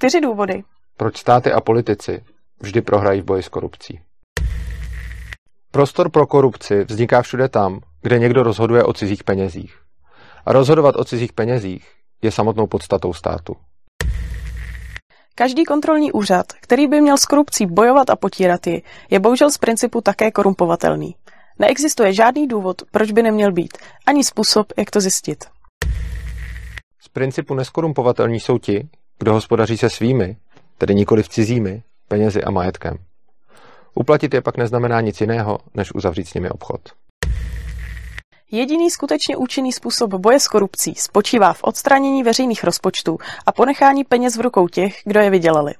čtyři důvody. Proč státy a politici vždy prohrají v boji s korupcí? Prostor pro korupci vzniká všude tam, kde někdo rozhoduje o cizích penězích. A rozhodovat o cizích penězích je samotnou podstatou státu. Každý kontrolní úřad, který by měl s korupcí bojovat a potírat ji, je bohužel z principu také korumpovatelný. Neexistuje žádný důvod, proč by neměl být, ani způsob, jak to zjistit. Z principu neskorumpovatelní jsou ti, kdo hospodaří se svými, tedy nikoli v cizími, penězi a majetkem. Uplatit je pak neznamená nic jiného, než uzavřít s nimi obchod. Jediný skutečně účinný způsob boje s korupcí spočívá v odstranění veřejných rozpočtů a ponechání peněz v rukou těch, kdo je vydělali.